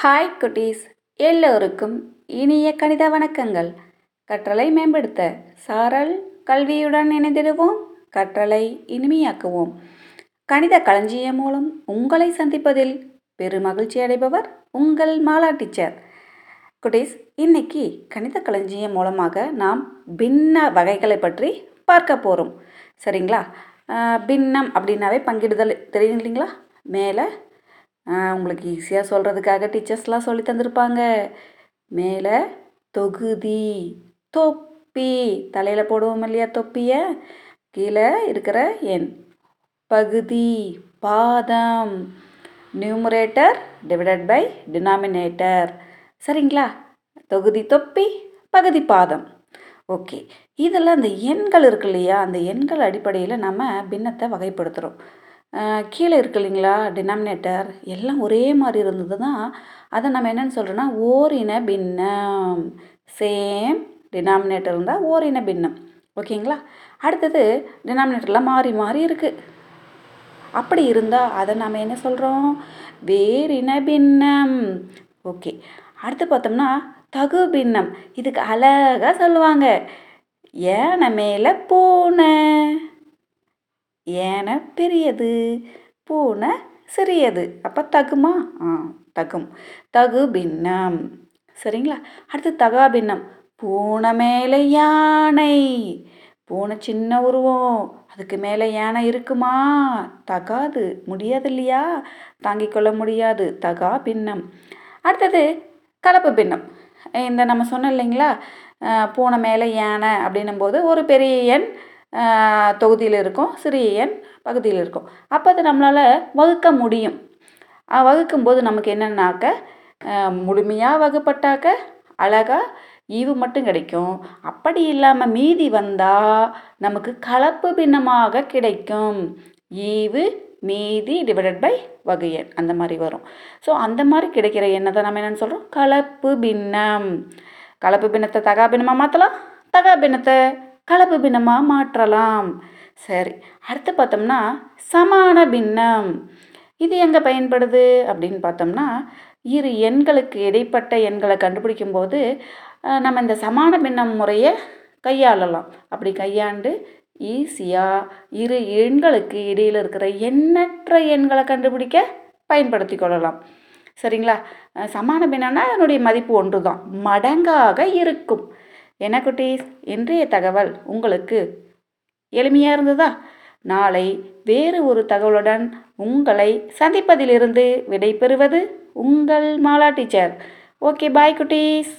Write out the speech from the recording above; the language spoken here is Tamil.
ஹாய் குட்டீஸ். எல்லோருக்கும் இனிய கணித வணக்கங்கள். கற்றலை மேம்படுத்த சாரல் கல்வியுடன் இணைந்திடுவோம். கற்றலை இனிமையாக்குவோம். கணித களஞ்சியம் மூலம் உங்களை சந்திப்பதில் பெருமகிழ்ச்சி அடைபவர் உங்கள் மாலா டீச்சர். குட்டீஸ் இன்னைக்கு கணித களஞ்சியம் மூலமாக நாம் பின்ன வகைகளை பற்றி பார்க்க போகிறோம் சரிங்களா? பின்னம் அப்படின்னாவே பங்கிடுதல் தெரியும் இல்லைங்களா? மேலே உங்களுக்கு ஈஸியாக சொல்கிறதுக்காக டீச்சர்ஸ்லாம் சொல்லி தந்திருப்பாங்க. மேலே தொகுதி தொப்பி. தலையில் போடுவோம் இல்லையா தொப்பியை? கீழே இருக்கிற எண். பகுதி பாதம். நியூமரேட்டர் டிவைடட் பை டினாமினேட்டர் சரிங்களா? தொகுதி தொப்பி பகுதி பாதம். ஓகே. இதில் அந்த எண்கள் இருக்கு இல்லையா? அந்த எண்கள் அடிப்படையில் நம்ம பின்னத்தை வகைப்படுத்துகிறோம் கீழே இருக்கு இல்லைங்களா டினாமினேட்டர் எல்லாம் ஒரே மாதிரி இருந்தது தான். அதை நம்ம என்னென்னு சொல்கிறோன்னா ஓரின பின்னம். சேம் டினாமினேட்டர் இருந்தால் ஓரின பின்னம். ஓகேங்களா? அடுத்தது டினாமினேட்டர்லாம் மாறி மாறி இருக்குது அப்படி இருந்தால் அதை நம்ம என்ன சொல்கிறோம் வேறின பின்னம். ஓகே. அடுத்து பார்த்தோம்னா தகு பின்னம். இதுக்கு அழகாக சொல்லுவாங்க. ஏன மேலே பூனை. ஏன பெரியது பூனை சிறியது. அப்போ தகுமா? ஆ தகும். தகு பின்னம். சரிங்களா? அடுத்து தகா பின்னம். பூனை மேலே யானை. பூனை சின்ன உருவம். அதுக்கு மேலே யானை இருக்குமா? தகாது. முடியாது இல்லையா தாங்கிக் கொள்ள முடியாது. தகா பின்னம். அடுத்தது கலப்பு பின்னம். இந்த நம்ம சொன்னோம் இல்லைங்களா? பூனை மேலே யானை அப்படின்னும் போது ஒரு பெரிய எண் தொகுதியில் இருக்கும் சிறிய எண் பகுதியில் இருக்கும். அப்போ அது நம்மளால் வகுக்க முடியும். வகுக்கும்போது நமக்கு என்னென்னாக்க முழுமையாக வகுப்பட்டாக்க அழகாக ஈவு மட்டும் கிடைக்கும். அப்படி இல்லாமல் மீதி வந்தால் நமக்கு கலப்பு பின்னமாக கிடைக்கும். ஈவு மீதி டிவைடட் பை வகை எண். அந்த மாதிரி வரும். ஸோ அந்த மாதிரி கிடைக்கிற எண்ணை தான் நம்ம என்னென்னு சொல்கிறோம் கலப்பு பின்னம். கலப்பு பின்னத்தை தகா பின்னமாக மாற்றலாம் தகா பின்னத்தை கலப்பு பின்னமாக மாற்றலாம். சரி அடுத்து பார்த்தோம்னா சமான பின்னம். இது எங்கே பயன்படுது? அப்படின்னு பார்த்தோம்னா இரு எண்களுக்கு இடைப்பட்ட எண்களை கண்டுபிடிக்கும் போது நம்ம இந்த சமான பின்னம் முறையை கையாளலாம். அப்படி கையாண்டு ஈஸியாக இரு எண்களுக்கு இடையில் இருக்கிற எண்ணற்ற எண்களை கண்டுபிடிக்க பயன்படுத்தி கொள்ளலாம். சரிங்களா? சமான பின்னம்னா அதனுடைய மதிப்பு ஒன்று தான் மடங்காக இருக்கும். என்ன குட்டீஸ்? இன்றைய தகவல் உங்களுக்கு எளிமையாக இருந்ததா? நாளை வேறு ஒரு தகவலுடன் உங்களை சந்திப்பதிலிருந்து விடை பெறுவது உங்கள் மாலா டீச்சர். ஓகே பாய் குட்டீஸ்.